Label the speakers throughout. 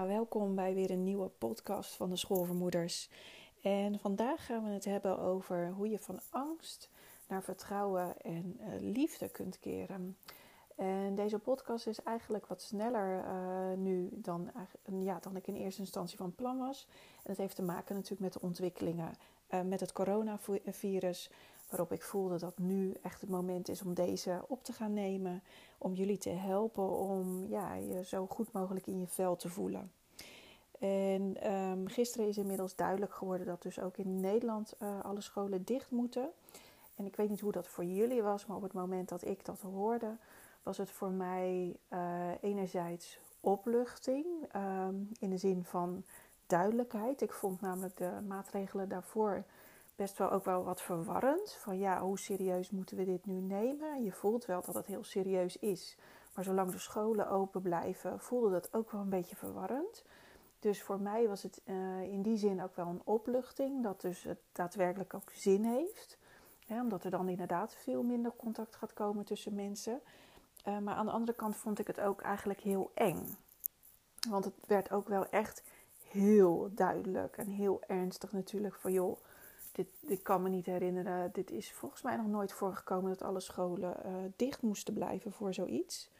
Speaker 1: Ja, welkom bij weer een nieuwe podcast van de Schoolvermoeders. En vandaag gaan we het hebben over hoe je van angst naar vertrouwen en uh, liefde kunt keren. En deze podcast is eigenlijk wat sneller uh, nu dan, ja, dan ik in eerste instantie van plan was. En dat heeft te maken natuurlijk met de ontwikkelingen uh, met het coronavirus. Waarop ik voelde dat nu echt het moment is om deze op te gaan nemen. Om jullie te helpen om ja, je zo goed mogelijk in je vel te voelen. En um, gisteren is inmiddels duidelijk geworden dat dus ook in Nederland uh, alle scholen dicht moeten. En ik weet niet hoe dat voor jullie was, maar op het moment dat ik dat hoorde, was het voor mij uh, enerzijds opluchting. Um, in de zin van duidelijkheid. Ik vond namelijk de maatregelen daarvoor best wel ook wel wat verwarrend. Van ja, hoe serieus moeten we dit nu nemen? Je voelt wel dat het heel serieus is. Maar zolang de scholen open blijven, voelde dat ook wel een beetje verwarrend. Dus voor mij was het uh, in die zin ook wel een opluchting. Dat dus het daadwerkelijk ook zin heeft. omdat er dan inderdaad veel minder contact gaat komen tussen mensen. Uh, maar aan de andere kant vond ik het ook eigenlijk heel eng. Want het werd ook wel echt heel duidelijk en heel ernstig natuurlijk van joh dit, kan me niet herinneren. Dit is volgens mij nog nooit voorgekomen dat alle scholen uh, dicht moesten blijven voor zoiets.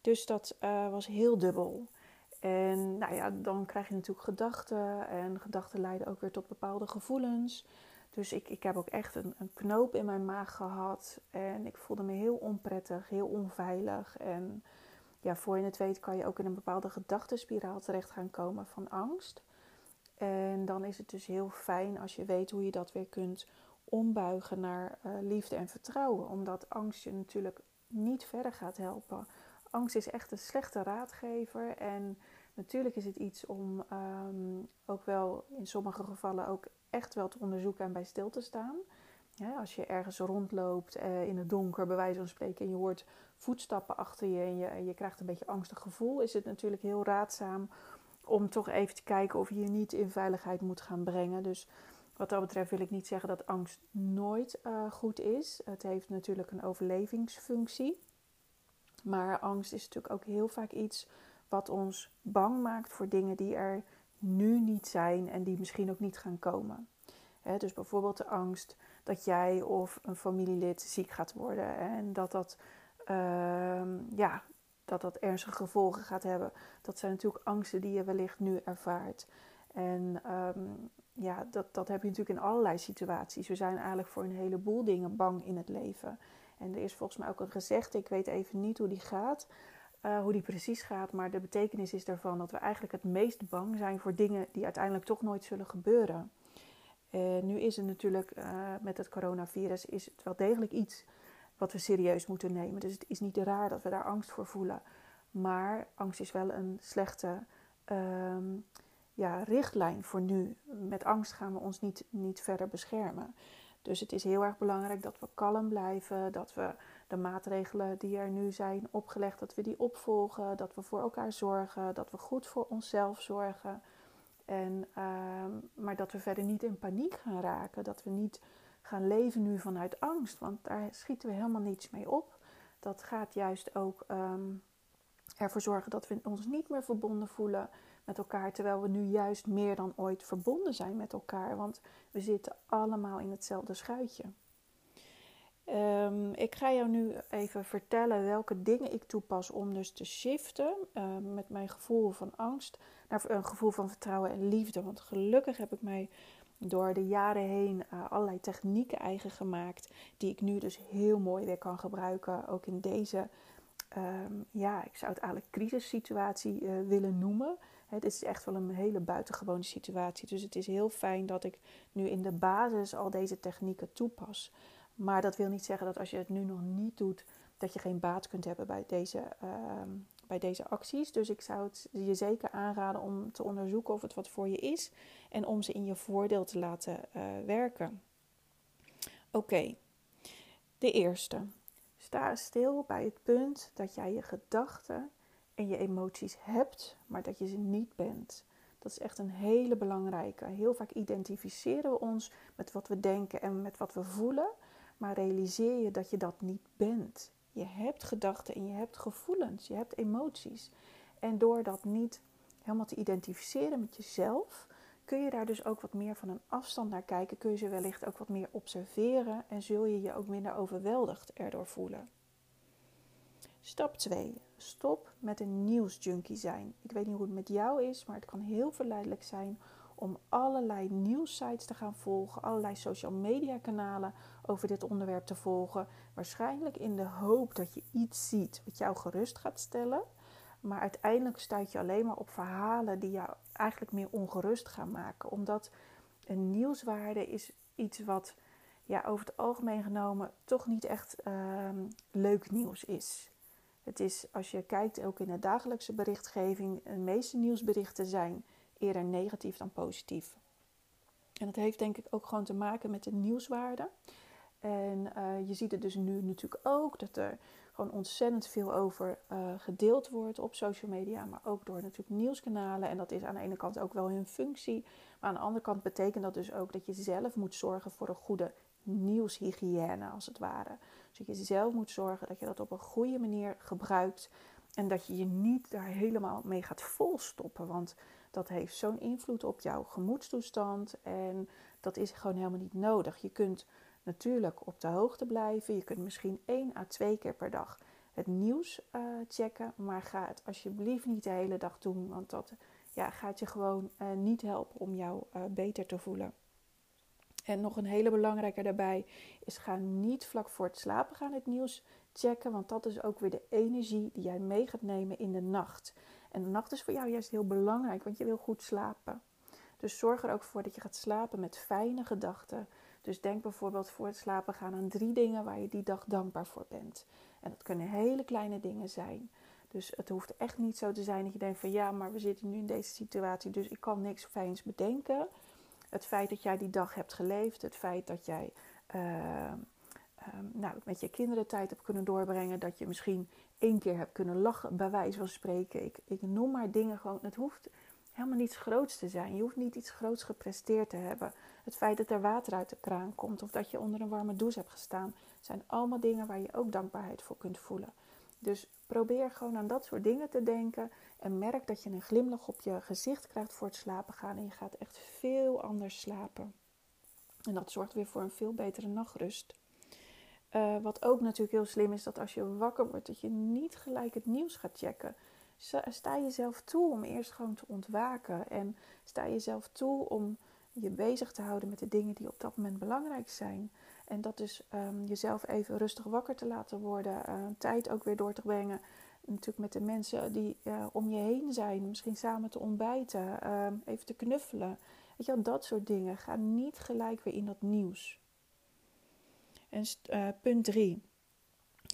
Speaker 1: Dus dat uh, was heel dubbel. En nou ja, dan krijg je natuurlijk gedachten. En gedachten leiden ook weer tot bepaalde gevoelens. Dus ik, ik heb ook echt een, een knoop in mijn maag gehad. En ik voelde me heel onprettig, heel onveilig. En ja, voor je het weet kan je ook in een bepaalde gedachtenspiraal terecht gaan komen van angst. En dan is het dus heel fijn als je weet hoe je dat weer kunt ombuigen naar uh, liefde en vertrouwen. Omdat angst je natuurlijk niet verder gaat helpen. Angst is echt een slechte raadgever. En natuurlijk is het iets om um, ook wel in sommige gevallen ook echt wel te onderzoeken en bij stil te staan. als je ergens rondloopt uh, in het donker, bij wijze van spreken, en je hoort voetstappen achter je en je, en je krijgt een beetje angstig gevoel, is het natuurlijk heel raadzaam om toch even te kijken of je je niet in veiligheid moet gaan brengen. Dus wat dat betreft wil ik niet zeggen dat angst nooit uh, goed is. Het heeft natuurlijk een overlevingsfunctie. Maar angst is natuurlijk ook heel vaak iets wat ons bang maakt voor dingen die er nu niet zijn en die misschien ook niet gaan komen. Dus bijvoorbeeld de angst dat jij of een familielid ziek gaat worden en dat dat uh, ja, dat dat ernstige gevolgen gaat hebben. Dat zijn natuurlijk angsten die je wellicht nu ervaart. En um, ja, dat, dat heb je natuurlijk in allerlei situaties. We zijn eigenlijk voor een heleboel dingen bang in het leven. En er is volgens mij ook een gezegde, ik weet even niet hoe die gaat, uh, hoe die precies gaat, maar de betekenis is daarvan dat we eigenlijk het meest bang zijn voor dingen die uiteindelijk toch nooit zullen gebeuren. En nu is het natuurlijk uh, met het coronavirus is het wel degelijk iets wat we serieus moeten nemen. Dus het is niet raar dat we daar angst voor voelen. Maar angst is wel een slechte um, ja, richtlijn voor nu. Met angst gaan we ons niet, niet verder beschermen. Dus het is heel erg belangrijk dat we kalm blijven, dat we de maatregelen die er nu zijn opgelegd, dat we die opvolgen, dat we voor elkaar zorgen, dat we goed voor onszelf zorgen. En, um, maar dat we verder niet in paniek gaan raken, dat we niet gaan leven nu vanuit angst, want daar schieten we helemaal niets mee op. Dat gaat juist ook um, ervoor zorgen dat we ons niet meer verbonden voelen met elkaar, terwijl we nu juist meer dan ooit verbonden zijn met elkaar, want we zitten allemaal in hetzelfde schuitje. Um, ik ga jou nu even vertellen welke dingen ik toepas om dus te shiften uh, met mijn gevoel van angst naar een gevoel van vertrouwen en liefde. Want gelukkig heb ik mij door de jaren heen uh, allerlei technieken eigen gemaakt, die ik nu dus heel mooi weer kan gebruiken, ook in deze, um, ja, ik zou het eigenlijk crisissituatie uh, willen noemen. Het is echt wel een hele buitengewone situatie, dus het is heel fijn dat ik nu in de basis al deze technieken toepas. Maar dat wil niet zeggen dat als je het nu nog niet doet, dat je geen baat kunt hebben bij deze uh, bij deze acties. Dus ik zou het je zeker aanraden om te onderzoeken of het wat voor je is en om ze in je voordeel te laten uh, werken. Oké, de eerste. Sta stil bij het punt dat jij je gedachten en je emoties hebt, maar dat je ze niet bent. Dat is echt een hele belangrijke. Heel vaak identificeren we ons met wat we denken en met wat we voelen, maar realiseer je dat je dat niet bent. Je hebt gedachten en je hebt gevoelens, je hebt emoties. En door dat niet helemaal te identificeren met jezelf, kun je daar dus ook wat meer van een afstand naar kijken. Kun je ze wellicht ook wat meer observeren en zul je je ook minder overweldigd erdoor voelen. Stap 2. Stop met een nieuwsjunkie zijn. Ik weet niet hoe het met jou is, maar het kan heel verleidelijk zijn om allerlei nieuwssites te gaan volgen, allerlei social media kanalen over dit onderwerp te volgen. Waarschijnlijk in de hoop dat je iets ziet wat jou gerust gaat stellen. Maar uiteindelijk stuit je alleen maar op verhalen die jou eigenlijk meer ongerust gaan maken. Omdat een nieuwswaarde is iets wat ja, over het algemeen genomen toch niet echt uh, leuk nieuws is. Het is, als je kijkt ook in de dagelijkse berichtgeving, de meeste nieuwsberichten zijn eerder negatief dan positief. En dat heeft denk ik ook gewoon te maken met de nieuwswaarde. En uh, je ziet het dus nu natuurlijk ook dat er gewoon ontzettend veel over uh, gedeeld wordt op social media, maar ook door natuurlijk nieuwskanalen. En dat is aan de ene kant ook wel hun functie, maar aan de andere kant betekent dat dus ook dat je zelf moet zorgen voor een goede nieuwshygiëne, als het ware. Dus dat je zelf moet zorgen dat je dat op een goede manier gebruikt en dat je je niet daar helemaal mee gaat volstoppen, want dat heeft zo'n invloed op jouw gemoedstoestand en dat is gewoon helemaal niet nodig. Je kunt natuurlijk op de hoogte blijven. Je kunt misschien één à twee keer per dag het nieuws uh, checken. Maar ga het alsjeblieft niet de hele dag doen. Want dat ja, gaat je gewoon uh, niet helpen om jou uh, beter te voelen. En nog een hele belangrijke daarbij is ga niet vlak voor het slapen gaan het nieuws checken. Want dat is ook weer de energie die jij mee gaat nemen in de nacht. En de nacht is voor jou juist heel belangrijk, want je wil goed slapen. Dus zorg er ook voor dat je gaat slapen met fijne gedachten. Dus denk bijvoorbeeld voor het slapen gaan aan drie dingen waar je die dag dankbaar voor bent. En dat kunnen hele kleine dingen zijn. Dus het hoeft echt niet zo te zijn dat je denkt van ja, maar we zitten nu in deze situatie, dus ik kan niks fijns bedenken. Het feit dat jij die dag hebt geleefd, het feit dat jij uh, uh, nou, met je kinderen tijd hebt kunnen doorbrengen, dat je misschien één keer hebt kunnen lachen, bij wijze van spreken. Ik, ik noem maar dingen gewoon. Het hoeft helemaal niets groots te zijn. Je hoeft niet iets groots gepresteerd te hebben. Het feit dat er water uit de kraan komt of dat je onder een warme douche hebt gestaan, zijn allemaal dingen waar je ook dankbaarheid voor kunt voelen. Dus probeer gewoon aan dat soort dingen te denken en merk dat je een glimlach op je gezicht krijgt voor het slapen gaan en je gaat echt veel anders slapen. En dat zorgt weer voor een veel betere nachtrust. Uh, wat ook natuurlijk heel slim is, dat als je wakker wordt, dat je niet gelijk het nieuws gaat checken sta jezelf toe om eerst gewoon te ontwaken. En sta jezelf toe om je bezig te houden met de dingen die op dat moment belangrijk zijn. En dat dus jezelf even rustig wakker te laten worden. Eh, tijd ook weer door te brengen. Natuurlijk met de mensen die eh, om je heen zijn. Misschien samen te ontbijten. Ehm, even te knuffelen. Weet je dat soort dingen. Ga niet gelijk weer in dat nieuws. En eh, punt 3.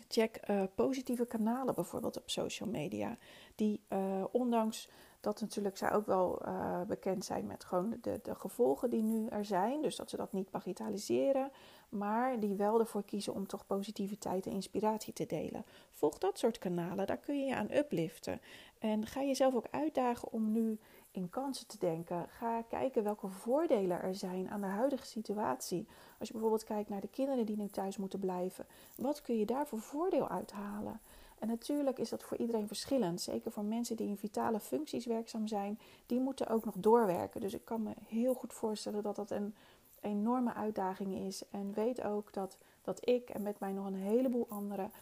Speaker 1: Check eh, positieve kanalen bijvoorbeeld op social media. Die eh, ondanks dat natuurlijk zij ook wel eh, bekend zijn met gewoon de, de gevolgen die nu er zijn. Dus dat ze dat niet bagitaliseren. Maar die wel ervoor kiezen om toch positiviteit en inspiratie te delen. Volg dat soort kanalen, daar kun je je aan upliften. En ga jezelf ook uitdagen om nu in kansen te denken. Ga kijken welke voordelen er zijn aan de huidige situatie. Als je bijvoorbeeld kijkt naar de kinderen die nu thuis moeten blijven, wat kun je daar voor voordeel uithalen? En natuurlijk is dat voor iedereen verschillend. Zeker voor mensen die in vitale functies werkzaam zijn, die moeten ook nog doorwerken. Dus ik kan me heel goed voorstellen dat dat een enorme uitdaging is. En weet ook dat, dat ik en met mij nog een heleboel anderen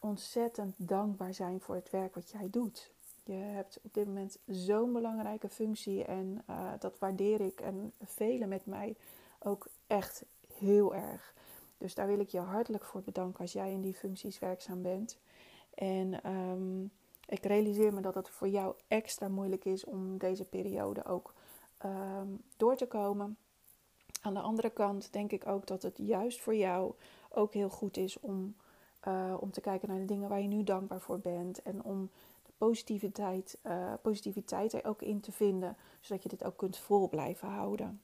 Speaker 1: ontzettend dankbaar zijn voor het werk wat jij doet. Je hebt op dit moment zo'n belangrijke functie en uh, dat waardeer ik en velen met mij ook echt heel erg. Dus daar wil ik je hartelijk voor bedanken als jij in die functies werkzaam bent. En um, ik realiseer me dat het voor jou extra moeilijk is om deze periode ook um, door te komen. Aan de andere kant denk ik ook dat het juist voor jou ook heel goed is om, uh, om te kijken naar de dingen waar je nu dankbaar voor bent. En om positiviteit, uh, positiviteit er ook in te vinden, zodat je dit ook kunt vol blijven houden.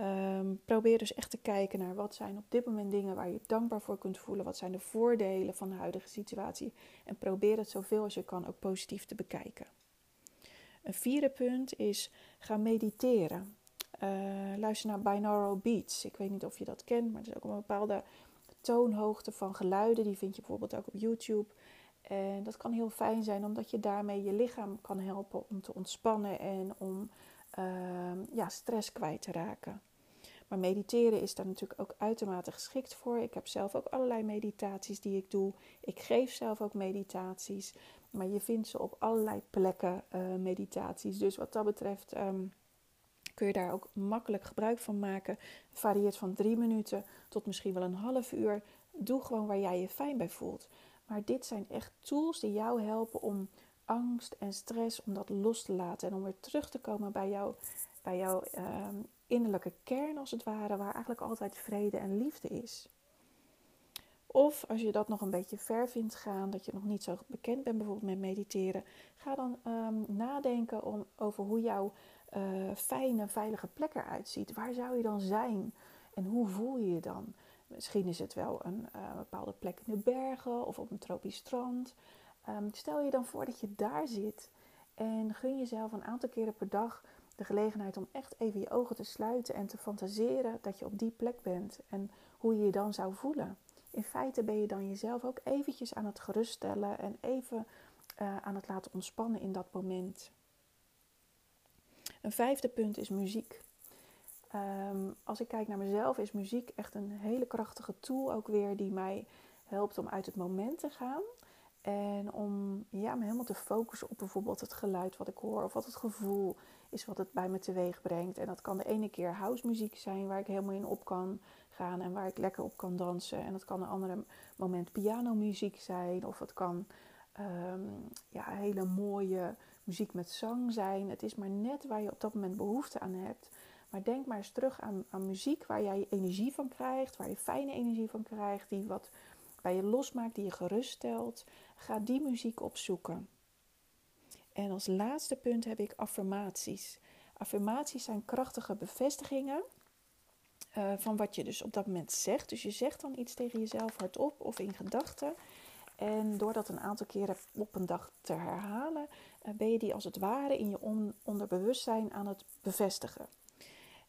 Speaker 1: Um, probeer dus echt te kijken naar wat zijn op dit moment dingen waar je dankbaar voor kunt voelen. Wat zijn de voordelen van de huidige situatie. En probeer het zoveel als je kan ook positief te bekijken. Een vierde punt is ga mediteren. Uh, luister naar binaural beats. Ik weet niet of je dat kent, maar het is ook een bepaalde toonhoogte van geluiden. Die vind je bijvoorbeeld ook op YouTube. En dat kan heel fijn zijn, omdat je daarmee je lichaam kan helpen om te ontspannen en om ehm, ja, stress kwijt te raken. Maar mediteren is daar natuurlijk ook uitermate geschikt voor. Ik heb zelf ook allerlei meditaties die ik doe. Ik geef zelf ook meditaties. Maar je vindt ze op allerlei plekken, uh, meditaties. Dus wat dat betreft ehm, kun je daar ook makkelijk gebruik van maken. Varieert van drie minuten tot misschien wel een half uur. Doe gewoon waar jij je fijn bij voelt. Maar dit zijn echt tools die jou helpen om angst en stress, om dat los te laten. En om weer terug te komen bij, jou, bij jouw ehm, innerlijke kern, als het ware, waar eigenlijk altijd vrede en liefde is. Of als je dat nog een beetje ver vindt gaan, dat je nog niet zo bekend bent bijvoorbeeld met mediteren, ga dan ehm, nadenken om, over hoe jouw uh, fijne, veilige plek eruit ziet. Waar zou je dan zijn en hoe voel je je dan? Misschien is het wel een uh, bepaalde plek in de bergen of op een tropisch strand. Um, stel je dan voor dat je daar zit en gun jezelf een aantal keren per dag de gelegenheid om echt even je ogen te sluiten en te fantaseren dat je op die plek bent en hoe je je dan zou voelen. In feite ben je dan jezelf ook eventjes aan het geruststellen en even uh, aan het laten ontspannen in dat moment. Een vijfde punt is muziek. Um, als ik kijk naar mezelf, is muziek echt een hele krachtige tool ook weer die mij helpt om uit het moment te gaan. En om ja, me helemaal te focussen op bijvoorbeeld het geluid wat ik hoor of wat het gevoel is wat het bij me teweeg brengt. En dat kan de ene keer house muziek zijn waar ik helemaal in op kan gaan en waar ik lekker op kan dansen. En dat kan een andere moment pianomuziek zijn of het kan um, ja, hele mooie muziek met zang zijn. Het is maar net waar je op dat moment behoefte aan hebt. Maar denk maar eens terug aan, aan muziek waar jij energie van krijgt, waar je fijne energie van krijgt, die wat bij je losmaakt, die je geruststelt. Ga die muziek opzoeken. En als laatste punt heb ik affirmaties. Affirmaties zijn krachtige bevestigingen uh, van wat je dus op dat moment zegt. Dus je zegt dan iets tegen jezelf hardop of in gedachten. En door dat een aantal keren op een dag te herhalen, uh, ben je die als het ware in je on onderbewustzijn aan het bevestigen.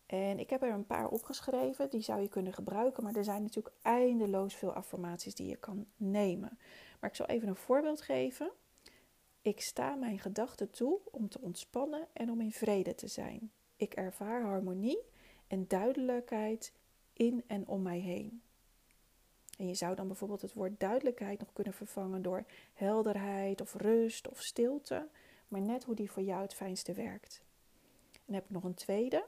Speaker 1: En ik heb er een paar opgeschreven, die zou je kunnen gebruiken, maar er zijn natuurlijk eindeloos veel affirmaties die je kan nemen. Maar ik zal even een voorbeeld geven. Ik sta mijn gedachten toe om te ontspannen en om in vrede te zijn. Ik ervaar harmonie en duidelijkheid in en om mij heen. En je zou dan bijvoorbeeld het woord duidelijkheid nog kunnen vervangen door helderheid of rust of stilte, maar net hoe die voor jou het fijnste werkt. En dan heb ik nog een tweede.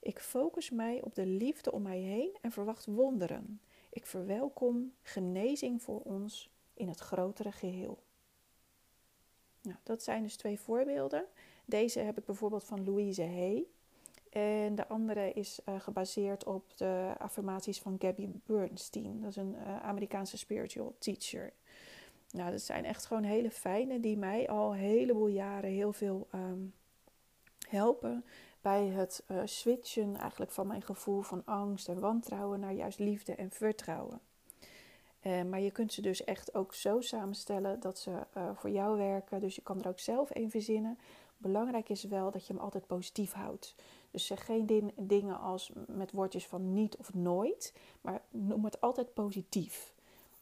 Speaker 1: Ik focus mij op de liefde om mij heen en verwacht wonderen. Ik verwelkom genezing voor ons in het grotere geheel. Nou, dat zijn dus twee voorbeelden. Deze heb ik bijvoorbeeld van Louise Hay. En de andere is uh, gebaseerd op de affirmaties van Gabby Bernstein. Dat is een uh, Amerikaanse spiritual teacher. Nou, dat zijn echt gewoon hele fijne die mij al een heleboel jaren heel veel um, helpen bij het uh, switchen eigenlijk van mijn gevoel van angst en wantrouwen naar juist liefde en vertrouwen. Uh, maar je kunt ze dus echt ook zo samenstellen dat ze uh, voor jou werken. Dus je kan er ook zelf een verzinnen. Belangrijk is wel dat je hem altijd positief houdt. Dus zeg geen din dingen als met woordjes van niet of nooit, maar noem het altijd positief.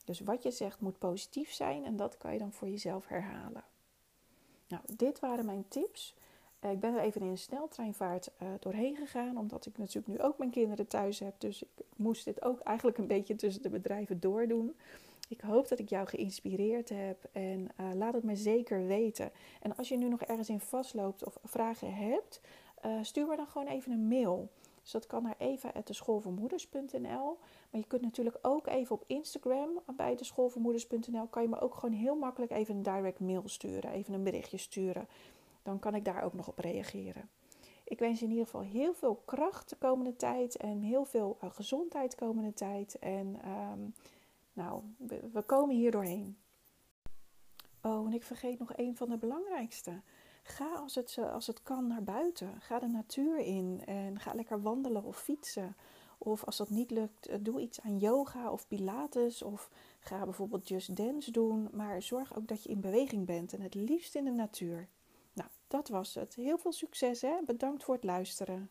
Speaker 1: Dus wat je zegt moet positief zijn en dat kan je dan voor jezelf herhalen. Nou, dit waren mijn tips. Uh, ik ben er even in een sneltreinvaart uh, doorheen gegaan, omdat ik natuurlijk nu ook mijn kinderen thuis heb. Dus ik moest dit ook eigenlijk een beetje tussen de bedrijven doordoen. Ik hoop dat ik jou geïnspireerd heb en uh, laat het me zeker weten. En als je nu nog ergens in vastloopt of vragen hebt, stuur me dan gewoon even een mail. Dus dat kan naar eva.deschoolvoormoeders.nl. Maar je kunt natuurlijk ook even op Instagram bij deschoolvoormoeders.nl. Kan je me ook gewoon heel makkelijk even een direct mail sturen. Even een berichtje sturen dan kan ik daar ook nog op reageren. Ik wens je in ieder geval heel veel kracht de komende tijd en heel veel uh, gezondheid de komende tijd. En um, nou, we, komen hier doorheen. Oh, en ik vergeet nog een van de belangrijkste. Ga als het, als het kan naar buiten. Ga de natuur in en ga lekker wandelen of fietsen. Of als dat niet lukt, eh, doe iets aan yoga of pilates. Of ga bijvoorbeeld just dance doen. Maar zorg ook dat je in beweging bent en het liefst in de natuur. Dat was het. Heel veel succes hè. Bedankt voor het luisteren.